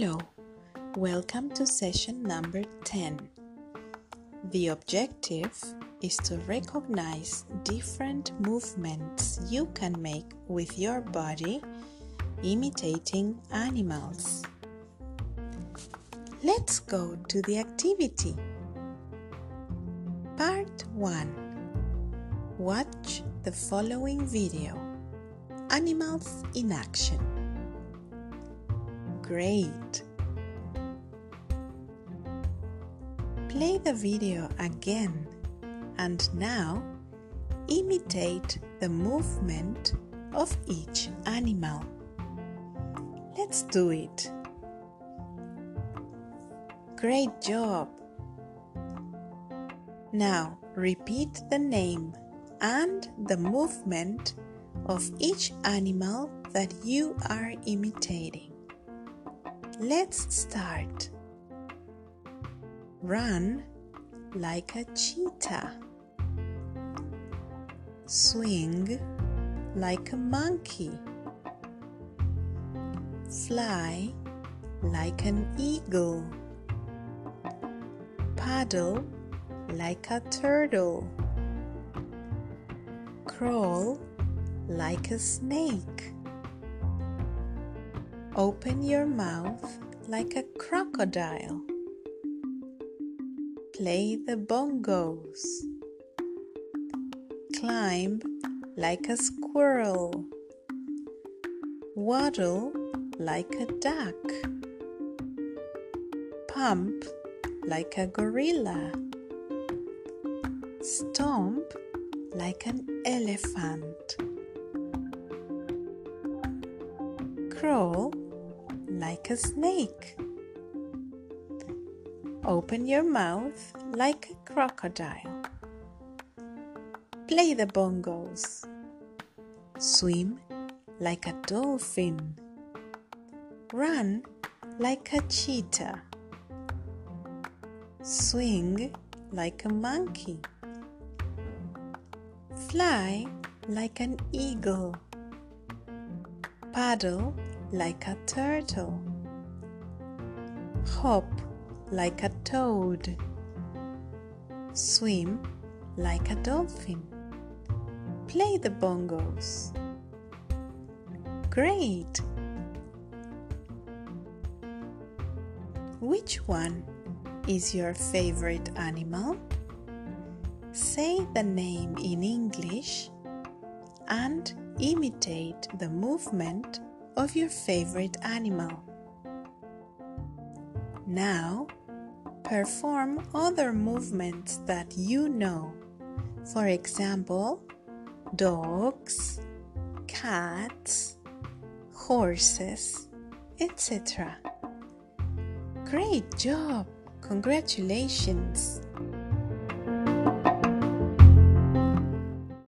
Hello, welcome to session number 10. The objective is to recognize different movements you can make with your body imitating animals. Let's go to the activity. Part 1 Watch the following video Animals in Action. Great! Play the video again and now imitate the movement of each animal. Let's do it. Great job! Now repeat the name and the movement of each animal that you are imitating. Let's start. Run like a cheetah. Swing like a monkey. Fly like an eagle. Paddle like a turtle. Crawl like a snake. Open your mouth like a crocodile. Play the bongos. Climb like a squirrel. Waddle like a duck. Pump like a gorilla. Stomp like an elephant. Crawl like a snake. Open your mouth like a crocodile. Play the bongos. Swim like a dolphin. Run like a cheetah. Swing like a monkey. Fly like an eagle. Paddle like a turtle. Hop like a toad. Swim like a dolphin. Play the bongos. Great! Which one is your favorite animal? Say the name in English and imitate the movement of your favorite animal. Now, perform other movements that you know. For example, dogs, cats, horses, etc. Great job! Congratulations!